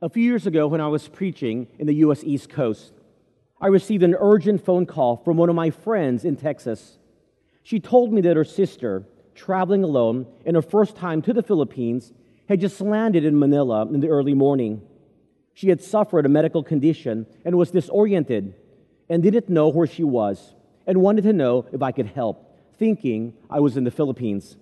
A few years ago, when I was preaching in the U.S. East Coast, I received an urgent phone call from one of my friends in Texas. She told me that her sister, traveling alone in her first time to the Philippines, had just landed in Manila in the early morning. She had suffered a medical condition and was disoriented and didn't know where she was and wanted to know if I could help, thinking I was in the Philippines.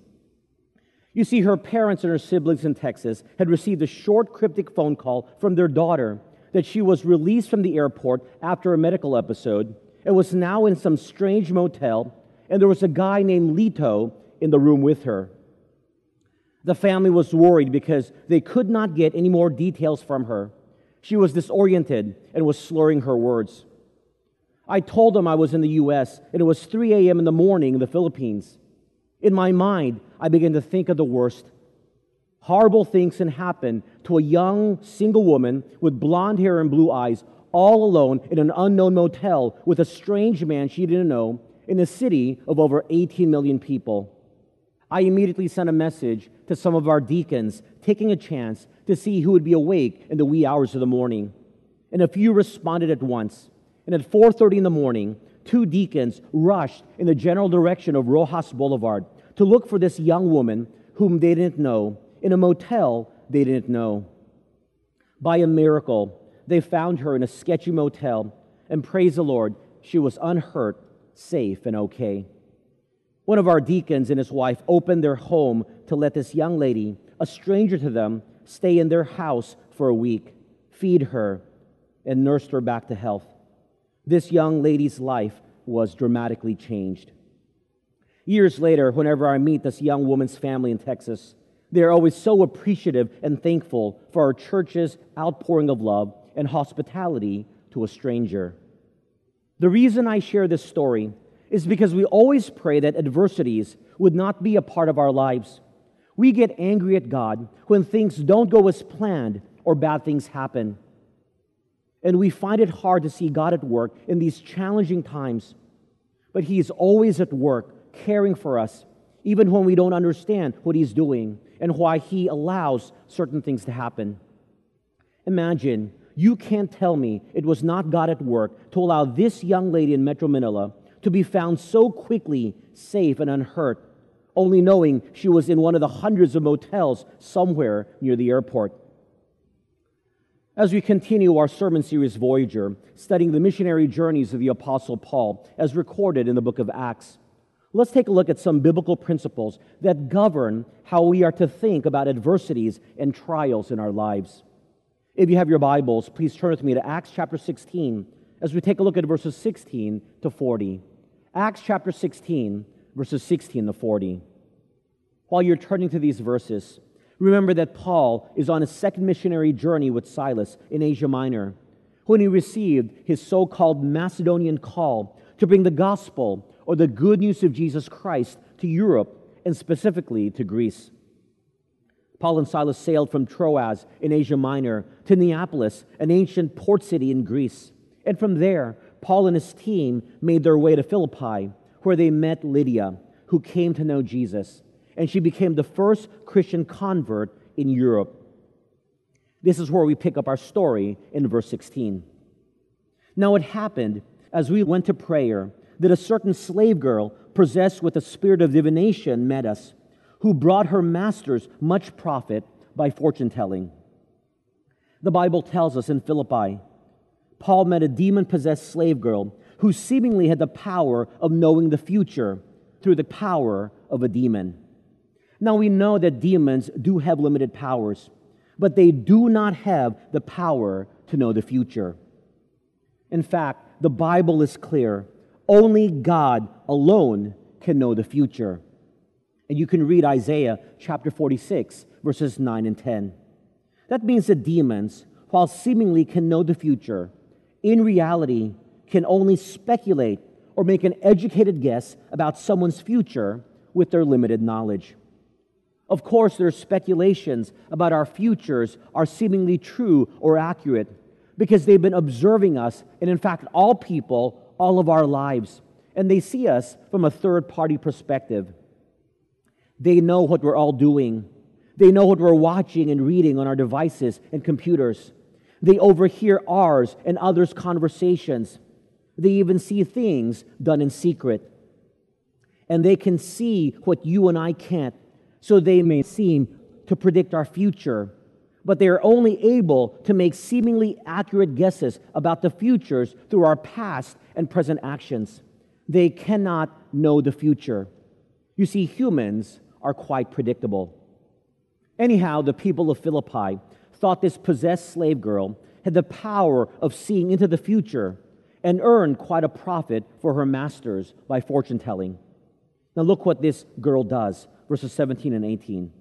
You see, her parents and her siblings in Texas had received a short, cryptic phone call from their daughter that she was released from the airport after a medical episode and was now in some strange motel, and there was a guy named Lito in the room with her. The family was worried because they could not get any more details from her. She was disoriented and was slurring her words. I told them I was in the US and it was 3 a.m. in the morning in the Philippines. In my mind, I began to think of the worst. Horrible things can happen to a young single woman with blonde hair and blue eyes, all alone in an unknown motel with a strange man she didn't know in a city of over 18 million people. I immediately sent a message to some of our deacons, taking a chance to see who would be awake in the wee hours of the morning. And a few responded at once. And at 4:30 in the morning, two deacons rushed in the general direction of Roxas Boulevard to look for this young woman whom they didn't know in a motel they didn't know. By a miracle, they found her in a sketchy motel, and praise the Lord, she was unhurt, safe, and okay. One of our deacons and his wife opened their home to let this young lady, a stranger to them, stay in their house for a week, feed her, and nursed her back to health this young lady's life was dramatically changed. Years later, whenever I meet this young woman's family in Texas, they are always so appreciative and thankful for our church's outpouring of love and hospitality to a stranger. The reason I share this story is because we always pray that adversities would not be a part of our lives. We get angry at God when things don't go as planned or bad things happen. And we find it hard to see God at work in these challenging times. But He is always at work, caring for us, even when we don't understand what He's doing and why He allows certain things to happen. Imagine you can't tell me it was not God at work to allow this young lady in Metro Manila to be found so quickly safe and unhurt, only knowing she was in one of the hundreds of motels somewhere near the airport. As we continue our sermon series, Voyager, studying the missionary journeys of the Apostle Paul as recorded in the book of Acts, let's take a look at some biblical principles that govern how we are to think about adversities and trials in our lives. If you have your Bibles, please turn with me to Acts chapter 16 as we take a look at verses 16 to 40. Acts chapter 16, verses 16 to 40. While you're turning to these verses, Remember that Paul is on a second missionary journey with Silas in Asia Minor when he received his so called Macedonian call to bring the gospel or the good news of Jesus Christ to Europe and specifically to Greece. Paul and Silas sailed from Troas in Asia Minor to Neapolis, an ancient port city in Greece. And from there, Paul and his team made their way to Philippi, where they met Lydia, who came to know Jesus and she became the first Christian convert in Europe. This is where we pick up our story in verse 16. Now it happened as we went to prayer that a certain slave girl possessed with a spirit of divination met us, who brought her masters much profit by fortune telling. The Bible tells us in Philippi, Paul met a demon possessed slave girl who seemingly had the power of knowing the future through the power of a demon. Now we know that demons do have limited powers, but they do not have the power to know the future. In fact, the Bible is clear only God alone can know the future. And you can read Isaiah chapter 46, verses 9 and 10. That means that demons, while seemingly can know the future, in reality can only speculate or make an educated guess about someone's future with their limited knowledge. Of course, there's speculations about our futures are seemingly true or accurate because they've been observing us, and in fact, all people, all of our lives, and they see us from a third party perspective. They know what we're all doing. They know what we're watching and reading on our devices and computers. They overhear ours and others' conversations. They even see things done in secret. And they can see what you and I can't, so they may seem to predict our future. But they are only able to make seemingly accurate guesses about the futures through our past and present actions. They cannot know the future. You see, humans are quite predictable. Anyhow, the people of Philippi thought this possessed slave girl had the power of seeing into the future and earned quite a profit for her masters by fortune telling. Now, look what this girl does, verses 17 and 18.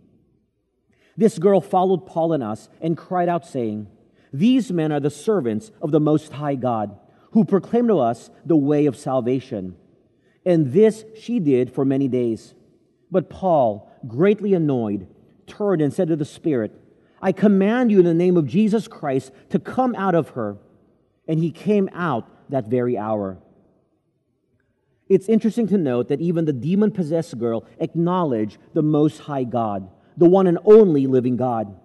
This girl followed Paul and us and cried out, saying, These men are the servants of the Most High God, who proclaimed to us the way of salvation. And this she did for many days. But Paul, greatly annoyed, turned and said to the Spirit, I command you in the name of Jesus Christ to come out of her. And he came out that very hour. It's interesting to note that even the demon possessed girl acknowledged the Most High God, the one and only living God.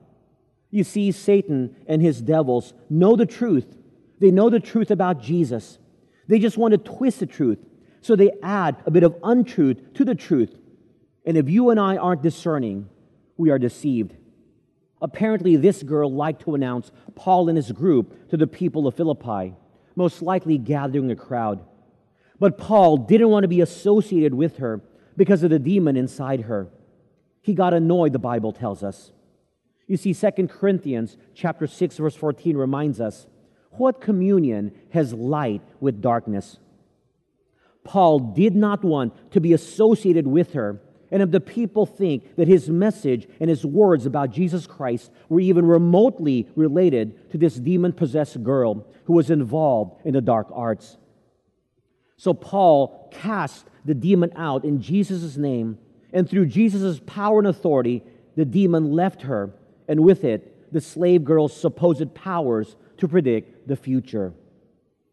You see, Satan and his devils know the truth. They know the truth about Jesus. They just want to twist the truth. So they add a bit of untruth to the truth. And if you and I aren't discerning, we are deceived. Apparently, this girl liked to announce Paul and his group to the people of Philippi, most likely gathering a crowd. But Paul didn't want to be associated with her because of the demon inside her. He got annoyed, the Bible tells us. You see, 2 Corinthians chapter 6, verse 14 reminds us, what communion has light with darkness? Paul did not want to be associated with her and if the people think that his message and his words about Jesus Christ were even remotely related to this demon possessed girl who was involved in the dark arts. So Paul cast the demon out in Jesus' name, and through Jesus' power and authority, the demon left her, and with it, the slave girl's supposed powers to predict the future.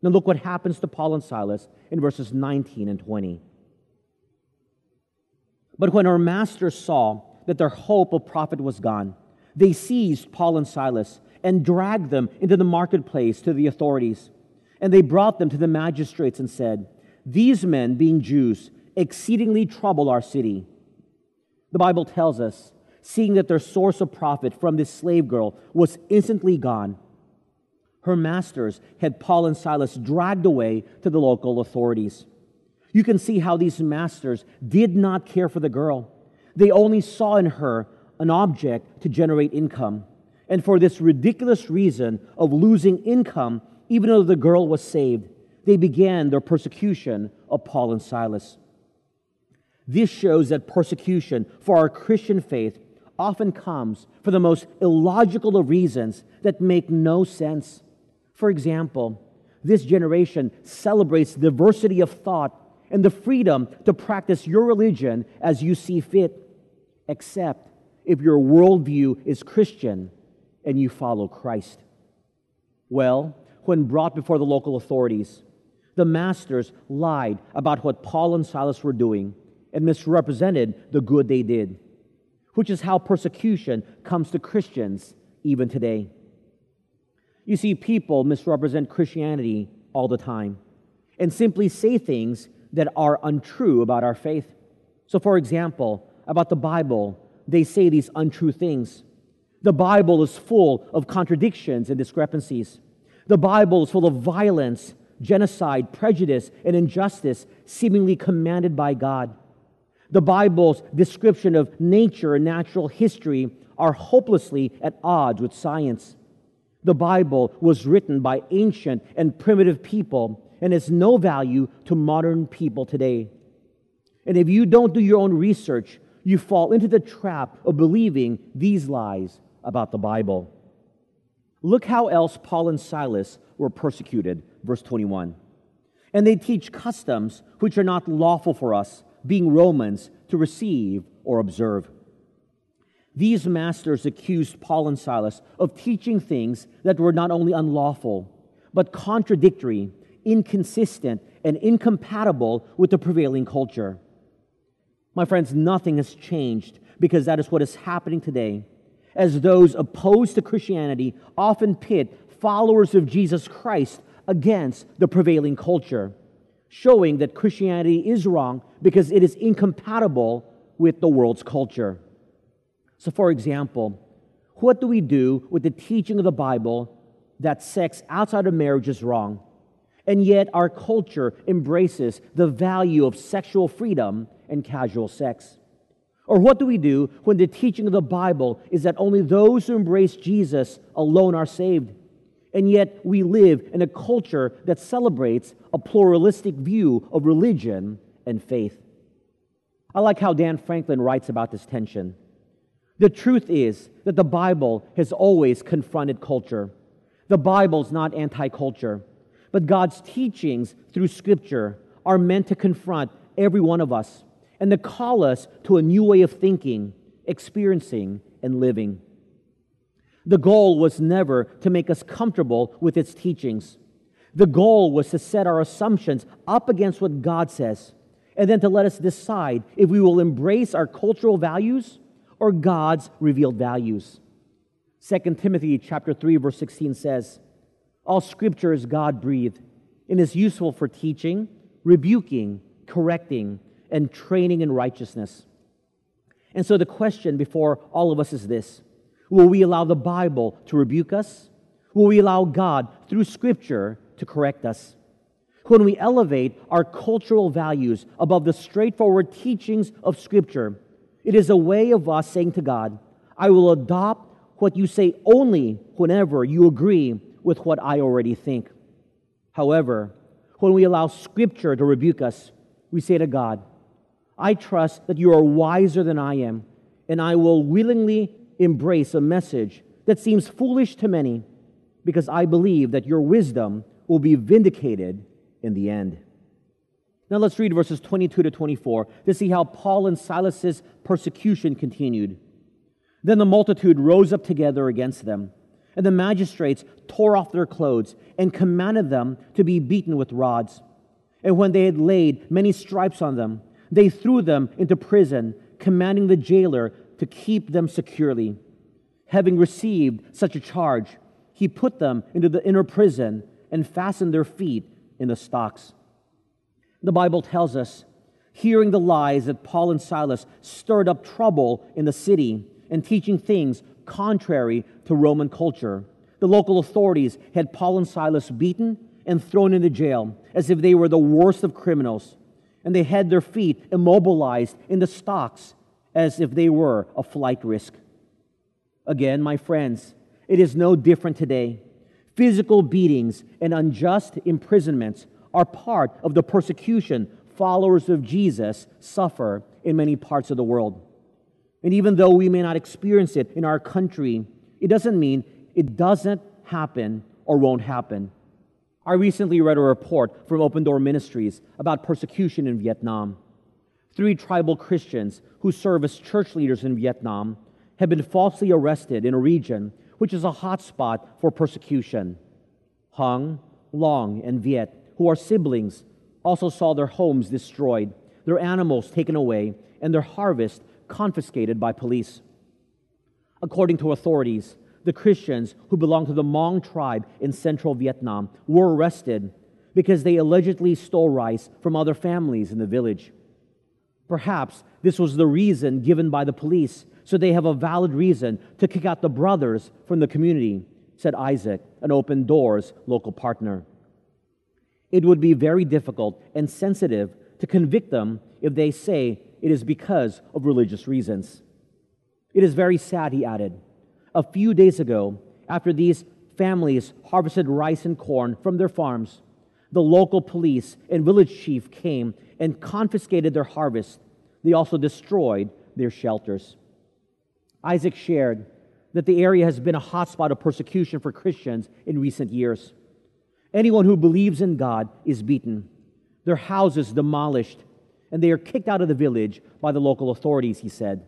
Now, look what happens to Paul and Silas in verses 19 and 20. But when our masters saw that their hope of profit was gone, they seized Paul and Silas and dragged them into the marketplace to the authorities. And they brought them to the magistrates and said, These men, being Jews, exceedingly trouble our city. The Bible tells us, seeing that their source of profit from this slave girl was instantly gone, her masters had Paul and Silas dragged away to the local authorities. You can see how these masters did not care for the girl. They only saw in her an object to generate income. And for this ridiculous reason of losing income, even though the girl was saved, they began their persecution of Paul and Silas. This shows that persecution for our Christian faith often comes for the most illogical of reasons that make no sense. For example, this generation celebrates diversity of thought and the freedom to practice your religion as you see fit, except if your worldview is Christian and you follow Christ. Well, when brought before the local authorities, the masters lied about what Paul and Silas were doing and misrepresented the good they did, which is how persecution comes to Christians even today. You see, people misrepresent Christianity all the time and simply say things that are untrue about our faith. So, for example, about the Bible, they say these untrue things. The Bible is full of contradictions and discrepancies. The Bible is full of violence, genocide, prejudice, and injustice seemingly commanded by God. The Bible's description of nature and natural history are hopelessly at odds with science. The Bible was written by ancient and primitive people and has no value to modern people today. And if you don't do your own research, you fall into the trap of believing these lies about the Bible. Look how else Paul and Silas were persecuted, verse 21. And they teach customs which are not lawful for us, being Romans, to receive or observe. These masters accused Paul and Silas of teaching things that were not only unlawful, but contradictory inconsistent, and incompatible with the prevailing culture. My friends, nothing has changed because that is what is happening today, as those opposed to Christianity often pit followers of Jesus Christ against the prevailing culture, showing that Christianity is wrong because it is incompatible with the world's culture. So, for example, what do we do with the teaching of the Bible that sex outside of marriage is wrong? And yet, our culture embraces the value of sexual freedom and casual sex. Or what do we do when the teaching of the Bible is that only those who embrace Jesus alone are saved? And yet, we live in a culture that celebrates a pluralistic view of religion and faith. I like how Dan Franklin writes about this tension. The truth is that the Bible has always confronted culture. The Bible's not anti culture, but God's teachings through Scripture are meant to confront every one of us and to call us to a new way of thinking, experiencing, and living. The goal was never to make us comfortable with its teachings. The goal was to set our assumptions up against what God says, and then to let us decide if we will embrace our cultural values or God's revealed values. 2 Timothy chapter 3 verse 16 says, "All scripture is God-breathed and is useful for teaching, rebuking, correcting, and training in righteousness. And so the question before all of us is this Will we allow the Bible to rebuke us? Will we allow God, through Scripture, to correct us? When we elevate our cultural values above the straightforward teachings of Scripture, it is a way of us saying to God, I will adopt what you say only whenever you agree with what I already think. However, when we allow Scripture to rebuke us, we say to God, I trust that you are wiser than I am, and I will willingly embrace a message that seems foolish to many because I believe that your wisdom will be vindicated in the end. Now let's read verses 22 to 24 to see how Paul and Silas's persecution continued. Then the multitude rose up together against them, and the magistrates tore off their clothes and commanded them to be beaten with rods. And when they had laid many stripes on them, they threw them into prison, commanding the jailer to keep them securely. Having received such a charge, he put them into the inner prison and fastened their feet in the stocks. The Bible tells us, hearing the lies that Paul and Silas stirred up trouble in the city and teaching things contrary to Roman culture, the local authorities had Paul and Silas beaten and thrown into jail as if they were the worst of criminals and they had their feet immobilized in the stocks as if they were a flight risk. Again, my friends, it is no different today. Physical beatings and unjust imprisonments are part of the persecution followers of Jesus suffer in many parts of the world. And even though we may not experience it in our country, it doesn't mean it doesn't happen or won't happen. I recently read a report from Open Door Ministries about persecution in Vietnam. Three tribal Christians who serve as church leaders in Vietnam have been falsely arrested in a region which is a hotspot for persecution. Hung, Long, and Viet, who are siblings, also saw their homes destroyed, their animals taken away, and their harvest confiscated by police. According to authorities, the Christians who belong to the Hmong tribe in central Vietnam were arrested because they allegedly stole rice from other families in the village. Perhaps this was the reason given by the police, so they have a valid reason to kick out the brothers from the community, said Isaac, an Open Doors local partner. It would be very difficult and sensitive to convict them if they say it is because of religious reasons. It is very sad, he added, a few days ago, after these families harvested rice and corn from their farms, the local police and village chief came and confiscated their harvest. They also destroyed their shelters. Isaac shared that the area has been a hotspot of persecution for Christians in recent years. Anyone who believes in God is beaten, their houses demolished, and they are kicked out of the village by the local authorities, he said.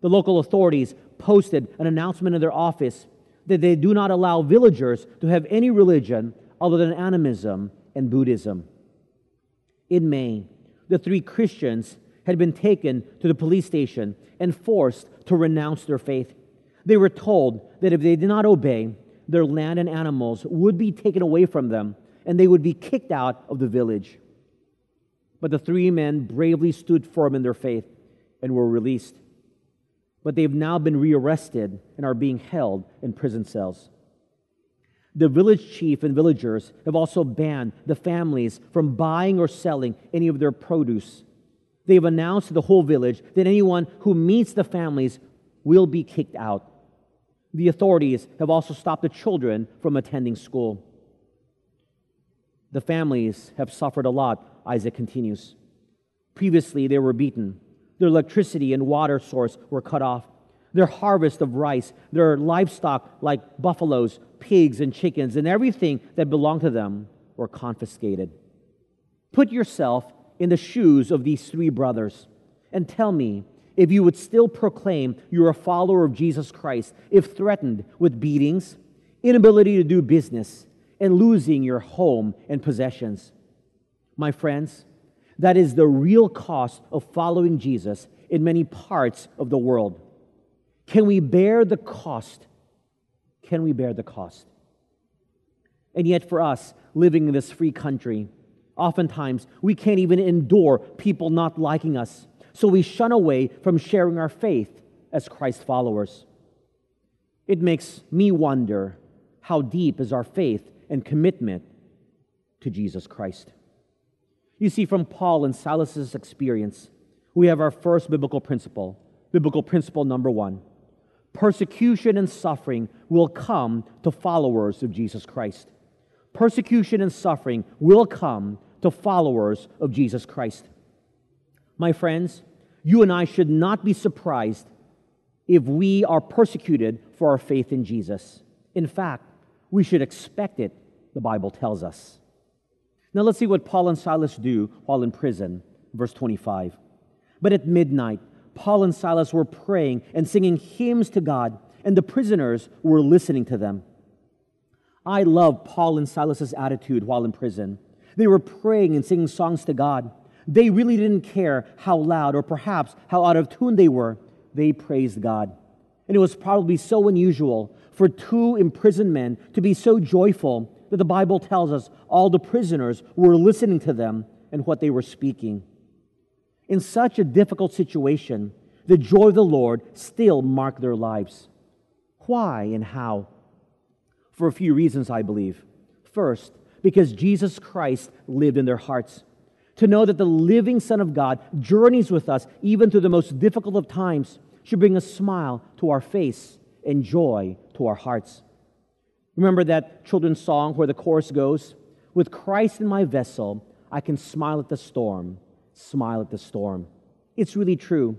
The local authorities posted an announcement in their office that they do not allow villagers to have any religion other than animism and Buddhism. In May, the three Christians had been taken to the police station and forced to renounce their faith. They were told that if they did not obey, their land and animals would be taken away from them, and they would be kicked out of the village. But the three men bravely stood firm in their faith and were released. But they've now been rearrested and are being held in prison cells. The village chief and villagers have also banned the families from buying or selling any of their produce. They have announced to the whole village that anyone who meets the families will be kicked out. The authorities have also stopped the children from attending school. The families have suffered a lot, Isaac continues. Previously, they were beaten. Their electricity and water source were cut off. Their harvest of rice, their livestock like buffaloes, pigs, and chickens, and everything that belonged to them were confiscated. Put yourself in the shoes of these three brothers and tell me if you would still proclaim you're a follower of Jesus Christ if threatened with beatings, inability to do business, and losing your home and possessions. My friends, that is the real cost of following Jesus in many parts of the world. Can we bear the cost? Can we bear the cost? And yet, for us, living in this free country, oftentimes we can't even endure people not liking us so we shun away from sharing our faith as Christ followers. It makes me wonder how deep is our faith and commitment to Jesus Christ. You see, from Paul and Silas's experience, we have our first biblical principle. Biblical principle number one persecution and suffering will come to followers of Jesus Christ. Persecution and suffering will come to followers of Jesus Christ. My friends, you and I should not be surprised if we are persecuted for our faith in Jesus. In fact, we should expect it, the Bible tells us. Now let's see what Paul and Silas do while in prison. Verse 25. But at midnight, Paul and Silas were praying and singing hymns to God, and the prisoners were listening to them. I love Paul and Silas's attitude while in prison. They were praying and singing songs to God. They really didn't care how loud or perhaps how out of tune they were. They praised God. And it was probably so unusual for two imprisoned men to be so joyful that the Bible tells us all the prisoners were listening to them and what they were speaking. In such a difficult situation, the joy of the Lord still marked their lives. Why and how? For a few reasons, I believe. First, because Jesus Christ lived in their hearts. To know that the living Son of God journeys with us even through the most difficult of times should bring a smile to our face and joy to our hearts. Remember that children's song where the chorus goes, With Christ in my vessel, I can smile at the storm, smile at the storm. It's really true.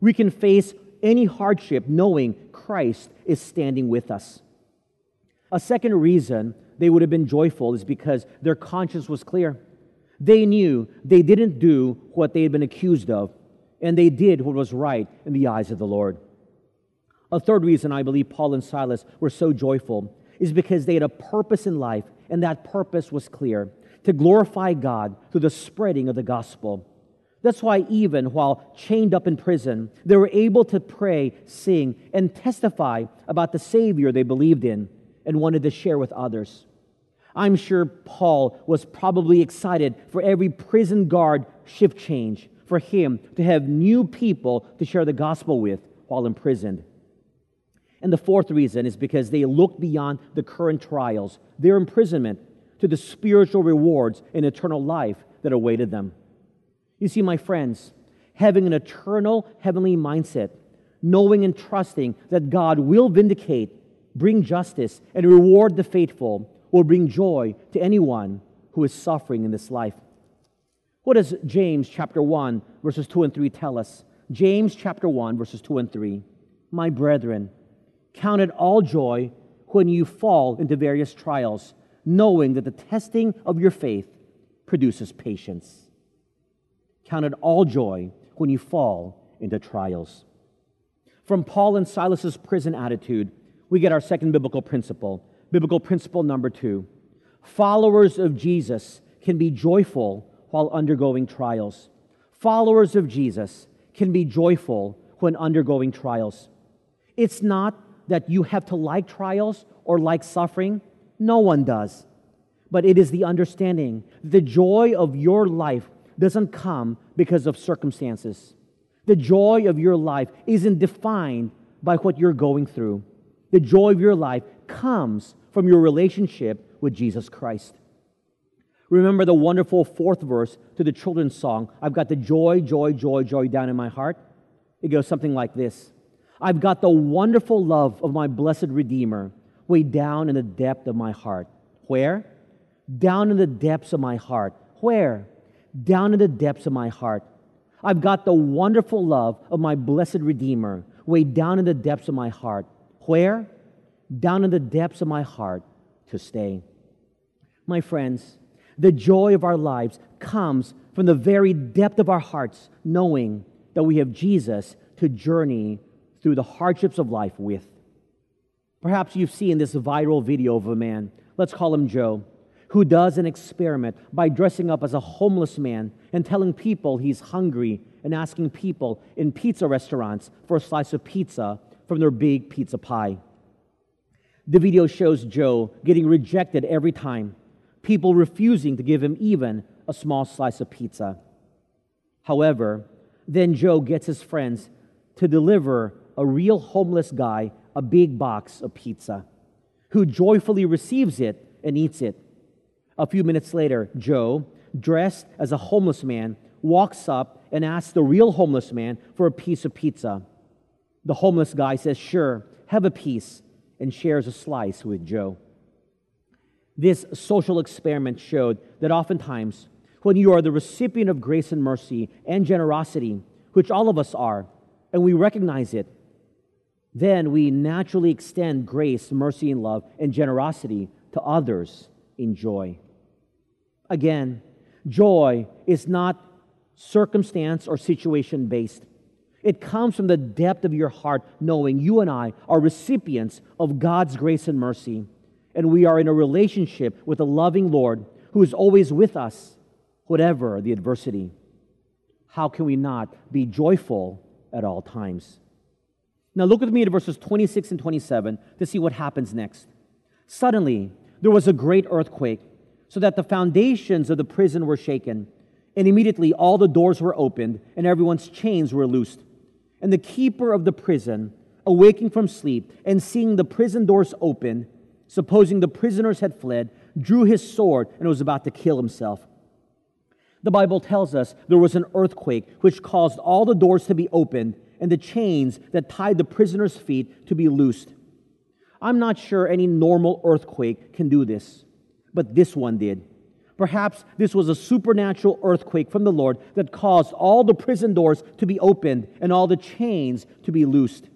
We can face any hardship knowing Christ is standing with us. A second reason they would have been joyful is because their conscience was clear. They knew they didn't do what they had been accused of, and they did what was right in the eyes of the Lord. A third reason I believe Paul and Silas were so joyful is because they had a purpose in life, and that purpose was clear to glorify God through the spreading of the gospel. That's why, even while chained up in prison, they were able to pray, sing, and testify about the Savior they believed in and wanted to share with others. I'm sure Paul was probably excited for every prison guard shift change, for him to have new people to share the gospel with while imprisoned. And the fourth reason is because they looked beyond the current trials, their imprisonment, to the spiritual rewards and eternal life that awaited them. You see, my friends, having an eternal heavenly mindset, knowing and trusting that God will vindicate, bring justice, and reward the faithful will bring joy to anyone who is suffering in this life. What does James chapter 1 verses 2 and 3 tell us? James chapter 1 verses 2 and 3. My brethren, count it all joy when you fall into various trials, knowing that the testing of your faith produces patience. Count it all joy when you fall into trials. From Paul and Silas's prison attitude, we get our second biblical principle biblical principle number two followers of Jesus can be joyful while undergoing trials. Followers of Jesus can be joyful when undergoing trials. It's not that you have to like trials or like suffering. No one does. But it is the understanding the joy of your life doesn't come because of circumstances. The joy of your life isn't defined by what you're going through. The joy of your life comes from your relationship with Jesus Christ. Remember the wonderful fourth verse to the children's song I've got the joy, joy, joy, joy down in my heart. It goes something like this I've got the wonderful love of my blessed Redeemer way down in the depth of my heart. Where? Down in the depths of my heart. Where? Down in the depths of my heart. I've got the wonderful love of my blessed Redeemer way down in the depths of my heart. Where? Down in the depths of my heart to stay. My friends, the joy of our lives comes from the very depth of our hearts, knowing that we have Jesus to journey through the hardships of life with. Perhaps you've seen this viral video of a man, let's call him Joe, who does an experiment by dressing up as a homeless man and telling people he's hungry and asking people in pizza restaurants for a slice of pizza from their big pizza pie. The video shows Joe getting rejected every time, people refusing to give him even a small slice of pizza. However, then Joe gets his friends to deliver a real homeless guy a big box of pizza, who joyfully receives it and eats it. A few minutes later, Joe, dressed as a homeless man, walks up and asks the real homeless man for a piece of pizza. The homeless guy says, Sure, have a piece, and shares a slice with Joe. This social experiment showed that oftentimes, when you are the recipient of grace and mercy and generosity, which all of us are, and we recognize it, then we naturally extend grace, mercy, and love and generosity to others in joy. Again, joy is not circumstance or situation based. It comes from the depth of your heart, knowing you and I are recipients of God's grace and mercy, and we are in a relationship with a loving Lord who is always with us, whatever the adversity. How can we not be joyful at all times? Now, look with me at verses 26 and 27 to see what happens next. Suddenly, there was a great earthquake, so that the foundations of the prison were shaken. And immediately all the doors were opened, and everyone's chains were loosed. And the keeper of the prison, awaking from sleep and seeing the prison doors open, supposing the prisoners had fled, drew his sword and was about to kill himself. The Bible tells us there was an earthquake which caused all the doors to be opened and the chains that tied the prisoner's feet to be loosed. I'm not sure any normal earthquake can do this, but this one did. Perhaps this was a supernatural earthquake from the Lord that caused all the prison doors to be opened and all the chains to be loosed.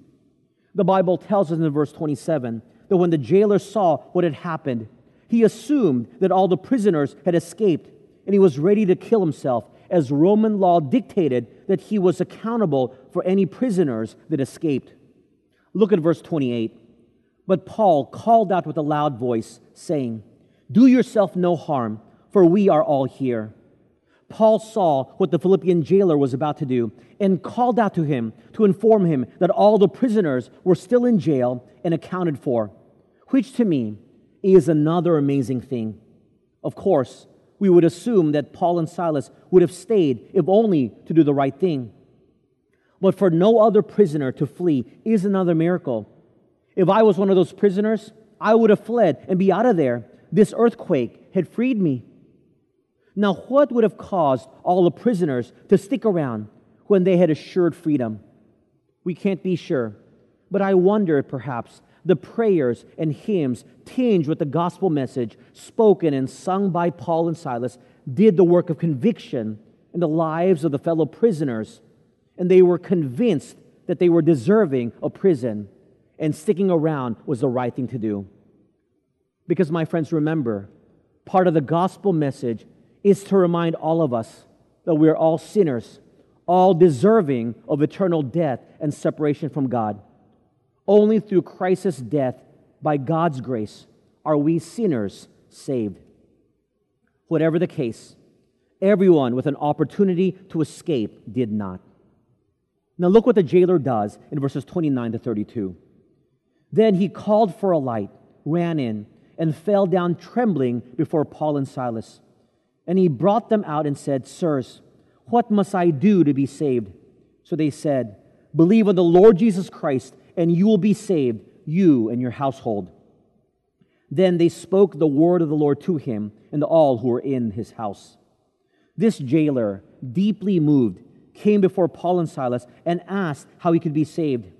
The Bible tells us in verse 27 that when the jailer saw what had happened, he assumed that all the prisoners had escaped and he was ready to kill himself as Roman law dictated that he was accountable for any prisoners that escaped. Look at verse 28. But Paul called out with a loud voice, saying, Do yourself no harm, for we are all here. Paul saw what the Philippian jailer was about to do and called out to him to inform him that all the prisoners were still in jail and accounted for, which to me is another amazing thing. Of course, we would assume that Paul and Silas would have stayed, if only to do the right thing. But for no other prisoner to flee is another miracle. If I was one of those prisoners, I would have fled and be out of there. This earthquake had freed me. Now, what would have caused all the prisoners to stick around when they had assured freedom? We can't be sure. But I wonder, perhaps, the prayers and hymns tinged with the gospel message spoken and sung by Paul and Silas did the work of conviction in the lives of the fellow prisoners, and they were convinced that they were deserving of prison, and sticking around was the right thing to do. Because, my friends, remember, part of the gospel message is to remind all of us that we are all sinners, all deserving of eternal death and separation from God. Only through Christ's death, by God's grace, are we sinners saved. Whatever the case, everyone with an opportunity to escape did not. Now, look what the jailer does in verses 29 to 32. Then he called for a light, ran in, and fell down trembling before Paul and Silas. And he brought them out and said, Sirs, what must I do to be saved? So they said, Believe on the Lord Jesus Christ, and you will be saved, you and your household. Then they spoke the word of the Lord to him and to all who were in his house. This jailer, deeply moved, came before Paul and Silas and asked how he could be saved.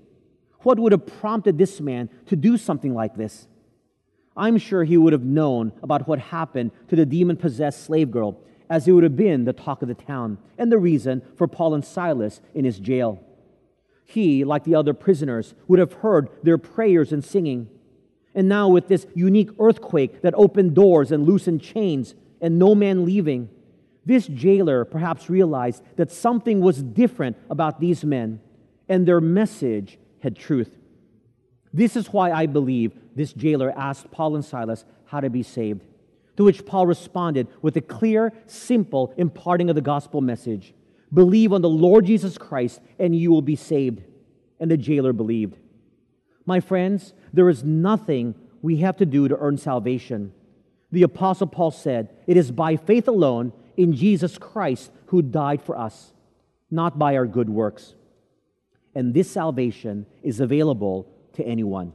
What would have prompted this man to do something like this? I'm sure he would have known about what happened to the demon possessed slave girl, as it would have been the talk of the town and the reason for Paul and Silas in his jail. He, like the other prisoners, would have heard their prayers and singing. And now, with this unique earthquake that opened doors and loosened chains, and no man leaving, this jailer perhaps realized that something was different about these men, and their message had truth. This is why I believe this jailer asked Paul and Silas how to be saved. To which Paul responded with a clear, simple imparting of the gospel message Believe on the Lord Jesus Christ, and you will be saved. And the jailer believed. My friends, there is nothing we have to do to earn salvation. The Apostle Paul said, It is by faith alone in Jesus Christ who died for us, not by our good works and this salvation is available to anyone.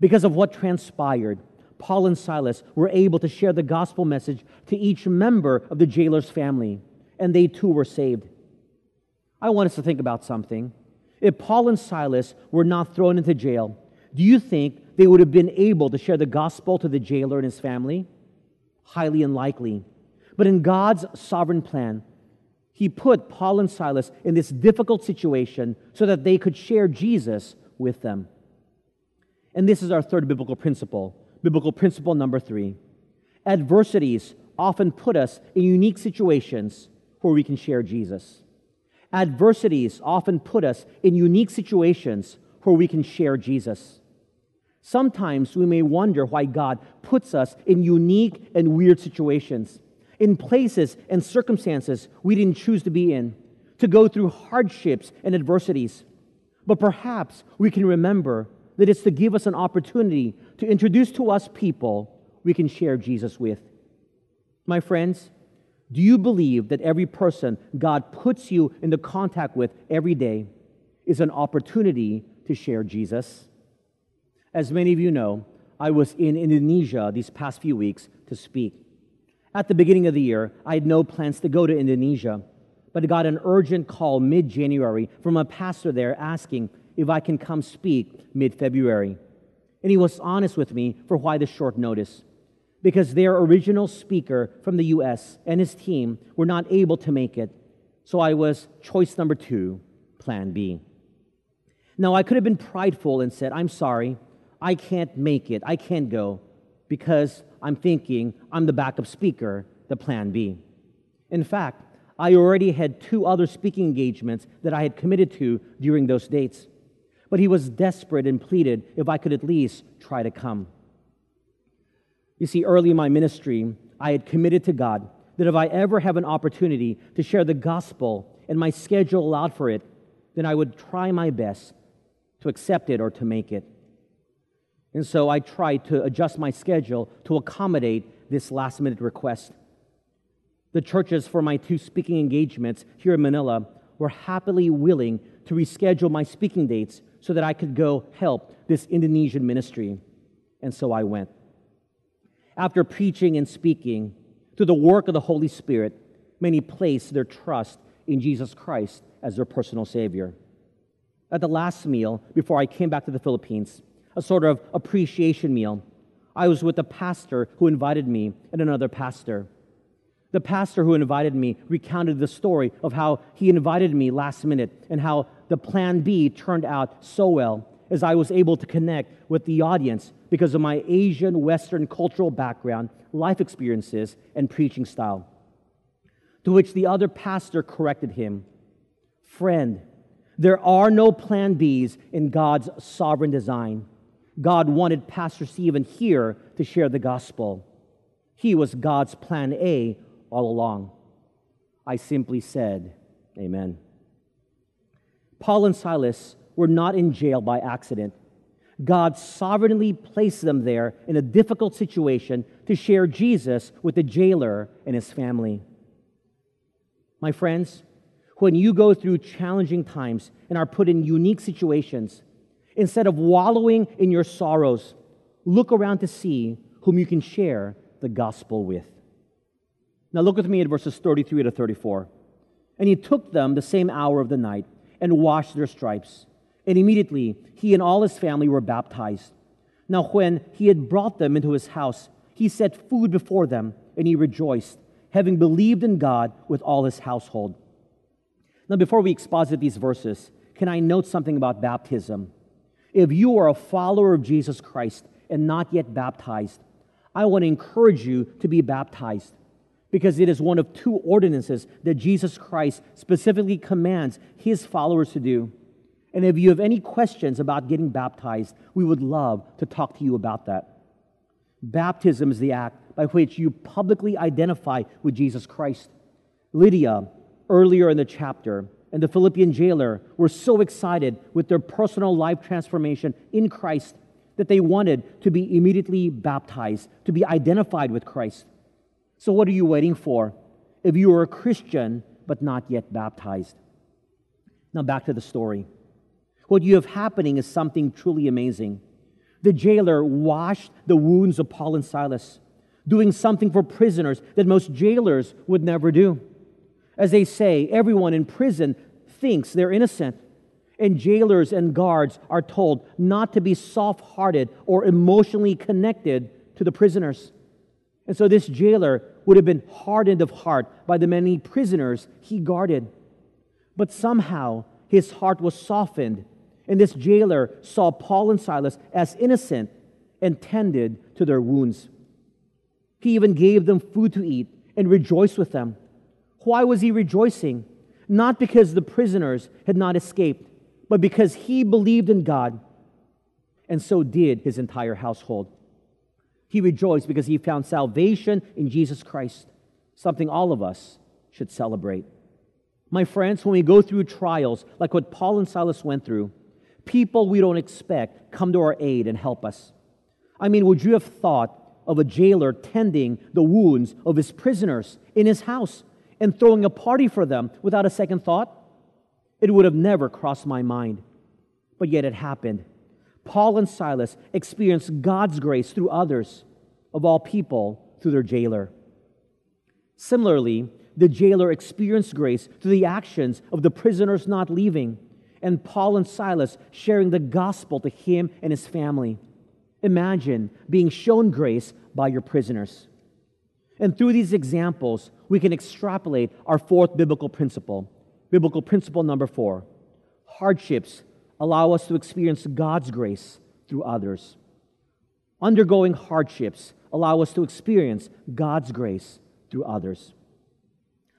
Because of what transpired, Paul and Silas were able to share the gospel message to each member of the jailer's family, and they too were saved. I want us to think about something. If Paul and Silas were not thrown into jail, do you think they would have been able to share the gospel to the jailer and his family? Highly unlikely. But in God's sovereign plan, he put Paul and Silas in this difficult situation so that they could share Jesus with them. And this is our third biblical principle. Biblical principle number three adversities often put us in unique situations where we can share Jesus. Adversities often put us in unique situations where we can share Jesus. Sometimes we may wonder why God puts us in unique and weird situations in places and circumstances we didn't choose to be in, to go through hardships and adversities. But perhaps we can remember that it's to give us an opportunity to introduce to us people we can share Jesus with. My friends, do you believe that every person God puts you into contact with every day is an opportunity to share Jesus? As many of you know, I was in Indonesia these past few weeks to speak. At the beginning of the year, I had no plans to go to Indonesia, but I got an urgent call mid January from a pastor there asking if I can come speak mid February. And he was honest with me for why the short notice. Because their original speaker from the US and his team were not able to make it. So I was choice number two, plan B. Now, I could have been prideful and said, I'm sorry, I can't make it, I can't go because I'm thinking I'm the backup speaker, the plan B. In fact, I already had two other speaking engagements that I had committed to during those dates. But he was desperate and pleaded if I could at least try to come. You see, early in my ministry, I had committed to God that if I ever have an opportunity to share the gospel and my schedule allowed for it, then I would try my best to accept it or to make it. And so I tried to adjust my schedule to accommodate this last minute request. The churches for my two speaking engagements here in Manila were happily willing to reschedule my speaking dates so that I could go help this Indonesian ministry. And so I went. After preaching and speaking, through the work of the Holy Spirit, many placed their trust in Jesus Christ as their personal Savior. At the last meal, before I came back to the Philippines, a sort of appreciation meal. I was with a pastor who invited me and another pastor. The pastor who invited me recounted the story of how he invited me last minute and how the plan B turned out so well as I was able to connect with the audience because of my Asian Western cultural background, life experiences, and preaching style. To which the other pastor corrected him Friend, there are no plan Bs in God's sovereign design. God wanted Pastor Stephen here to share the gospel. He was God's plan A all along. I simply said, Amen. Paul and Silas were not in jail by accident. God sovereignly placed them there in a difficult situation to share Jesus with the jailer and his family. My friends, when you go through challenging times and are put in unique situations, instead of wallowing in your sorrows, look around to see whom you can share the gospel with. Now, look with me at verses 33 to 34. And he took them the same hour of the night and washed their stripes. And immediately he and all his family were baptized. Now, when he had brought them into his house, he set food before them, and he rejoiced, having believed in God with all his household. Now, before we exposit these verses, can I note something about baptism? If you are a follower of Jesus Christ and not yet baptized, I want to encourage you to be baptized because it is one of two ordinances that Jesus Christ specifically commands his followers to do. And if you have any questions about getting baptized, we would love to talk to you about that. Baptism is the act by which you publicly identify with Jesus Christ. Lydia, earlier in the chapter, and the Philippian jailer were so excited with their personal life transformation in Christ that they wanted to be immediately baptized, to be identified with Christ. So, what are you waiting for if you are a Christian but not yet baptized? Now, back to the story. What you have happening is something truly amazing. The jailer washed the wounds of Paul and Silas, doing something for prisoners that most jailers would never do. As they say, everyone in prison thinks they're innocent. And jailers and guards are told not to be soft hearted or emotionally connected to the prisoners. And so this jailer would have been hardened of heart by the many prisoners he guarded. But somehow his heart was softened, and this jailer saw Paul and Silas as innocent and tended to their wounds. He even gave them food to eat and rejoiced with them. Why was he rejoicing? Not because the prisoners had not escaped, but because he believed in God, and so did his entire household. He rejoiced because he found salvation in Jesus Christ, something all of us should celebrate. My friends, when we go through trials like what Paul and Silas went through, people we don't expect come to our aid and help us. I mean, would you have thought of a jailer tending the wounds of his prisoners in his house and throwing a party for them without a second thought? It would have never crossed my mind. But yet it happened. Paul and Silas experienced God's grace through others, of all people, through their jailer. Similarly, the jailer experienced grace through the actions of the prisoners not leaving, and Paul and Silas sharing the gospel to him and his family. Imagine being shown grace by your prisoners. And through these examples, we can extrapolate our fourth biblical principle. Biblical principle number four hardships allow us to experience God's grace through others. Undergoing hardships allow us to experience God's grace through others.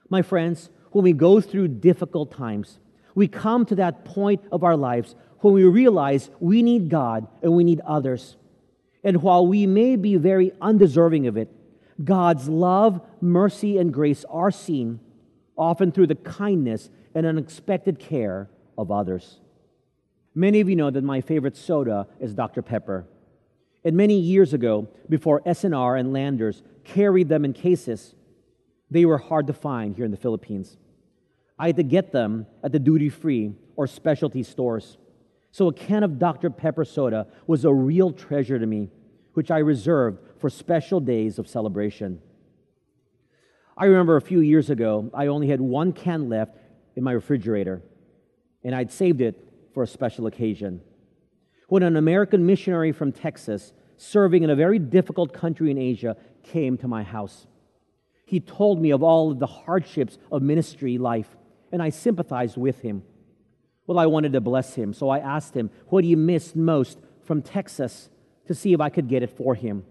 My friends, when we go through difficult times, we come to that point of our lives when we realize we need God and we need others. And while we may be very undeserving of it, God's love, mercy, and grace are seen, often through the kindness and unexpected care of others. Many of you know that my favorite soda is Dr. Pepper. And many years ago, before S&R and Landers carried them in cases, they were hard to find here in the Philippines. I had to get them at the duty free or specialty stores. So a can of Dr. Pepper soda was a real treasure to me, which I reserved for special days of celebration. I remember a few years ago, I only had one can left in my refrigerator, and I'd saved it for a special occasion. When an American missionary from Texas, serving in a very difficult country in Asia, came to my house, he told me of all of the hardships of ministry life, and I sympathized with him. Well, I wanted to bless him, so I asked him what he missed most from Texas to see if I could get it for him.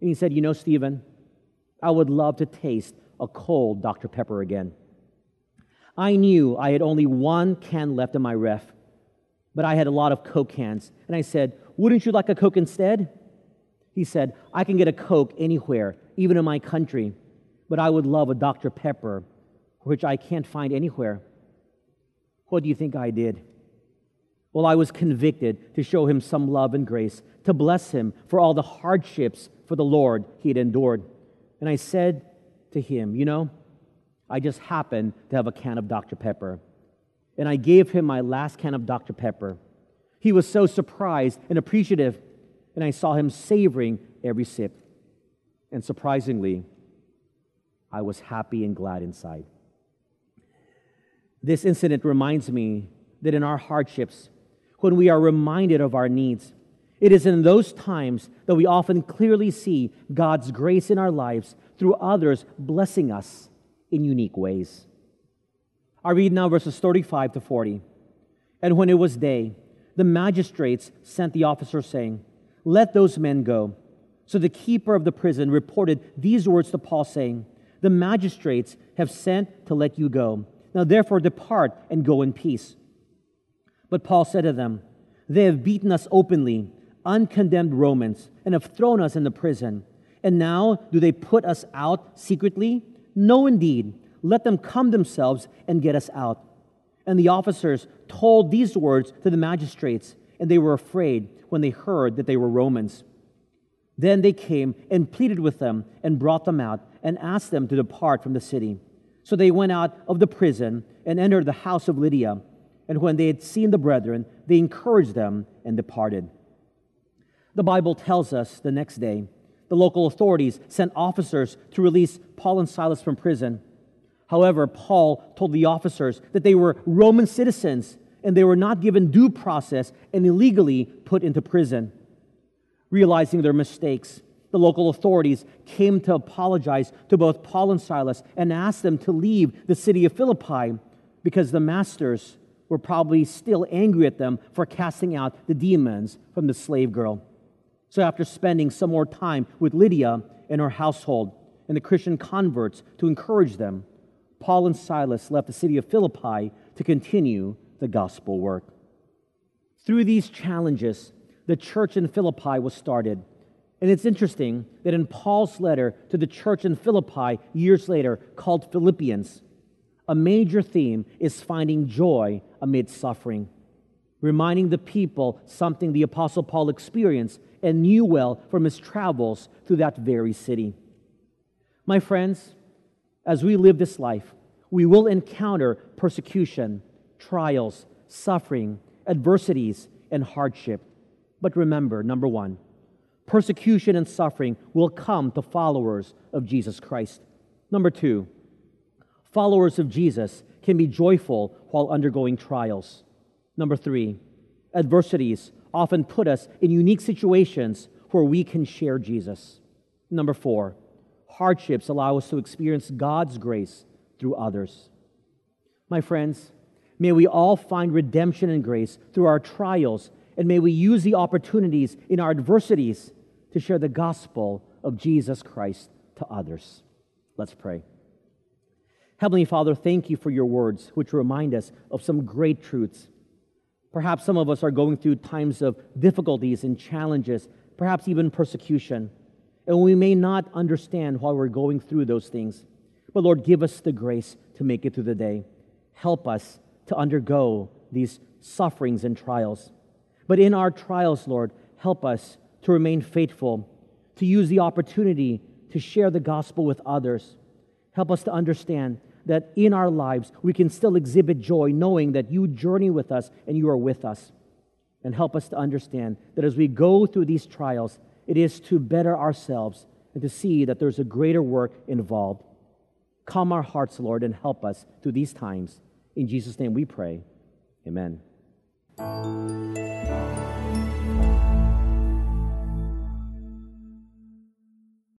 And he said, You know, Stephen, I would love to taste a cold Dr. Pepper again. I knew I had only one can left in my ref, but I had a lot of Coke cans. And I said, Wouldn't you like a Coke instead? He said, I can get a Coke anywhere, even in my country, but I would love a Dr. Pepper, which I can't find anywhere. What do you think I did? Well, I was convicted to show him some love and grace, to bless him for all the hardships for the Lord he had endured. And I said to him, You know, I just happened to have a can of Dr. Pepper. And I gave him my last can of Dr. Pepper. He was so surprised and appreciative, and I saw him savoring every sip. And surprisingly, I was happy and glad inside. This incident reminds me that in our hardships, when we are reminded of our needs, it is in those times that we often clearly see God's grace in our lives through others blessing us in unique ways. I read now verses 35 to 40. And when it was day, the magistrates sent the officer, saying, Let those men go. So the keeper of the prison reported these words to Paul, saying, The magistrates have sent to let you go. Now therefore depart and go in peace. But Paul said to them, They have beaten us openly, uncondemned Romans, and have thrown us into prison. And now do they put us out secretly? No, indeed. Let them come themselves and get us out. And the officers told these words to the magistrates, and they were afraid when they heard that they were Romans. Then they came and pleaded with them and brought them out and asked them to depart from the city. So they went out of the prison and entered the house of Lydia. And when they had seen the brethren, they encouraged them and departed. The Bible tells us the next day, the local authorities sent officers to release Paul and Silas from prison. However, Paul told the officers that they were Roman citizens and they were not given due process and illegally put into prison. Realizing their mistakes, the local authorities came to apologize to both Paul and Silas and asked them to leave the city of Philippi because the masters were probably still angry at them for casting out the demons from the slave girl. So, after spending some more time with Lydia and her household and the Christian converts to encourage them, Paul and Silas left the city of Philippi to continue the gospel work. Through these challenges, the church in Philippi was started. And it's interesting that in Paul's letter to the church in Philippi years later, called Philippians, a major theme is finding joy amid suffering, reminding the people something the Apostle Paul experienced and knew well from his travels through that very city. My friends, as we live this life, we will encounter persecution, trials, suffering, adversities, and hardship. But remember, number one, persecution and suffering will come to followers of Jesus Christ. Number two, followers of Jesus can be joyful while undergoing trials. Number three, adversities often put us in unique situations where we can share Jesus. Number four, hardships allow us to experience God's grace through others. My friends, may we all find redemption and grace through our trials, and may we use the opportunities in our adversities to share the gospel of Jesus Christ to others. Let's pray. Heavenly Father, thank you for your words, which remind us of some great truths. Perhaps some of us are going through times of difficulties and challenges, perhaps even persecution. And we may not understand why we're going through those things. But Lord, give us the grace to make it through the day. Help us to undergo these sufferings and trials. But in our trials, Lord, help us to remain faithful, to use the opportunity to share the gospel with others. Help us to understand that in our lives we can still exhibit joy knowing that you journey with us and you are with us. And help us to understand that as we go through these trials, it is to better ourselves and to see that there's a greater work involved. Calm our hearts, Lord, and help us through these times. In Jesus' name we pray. Amen.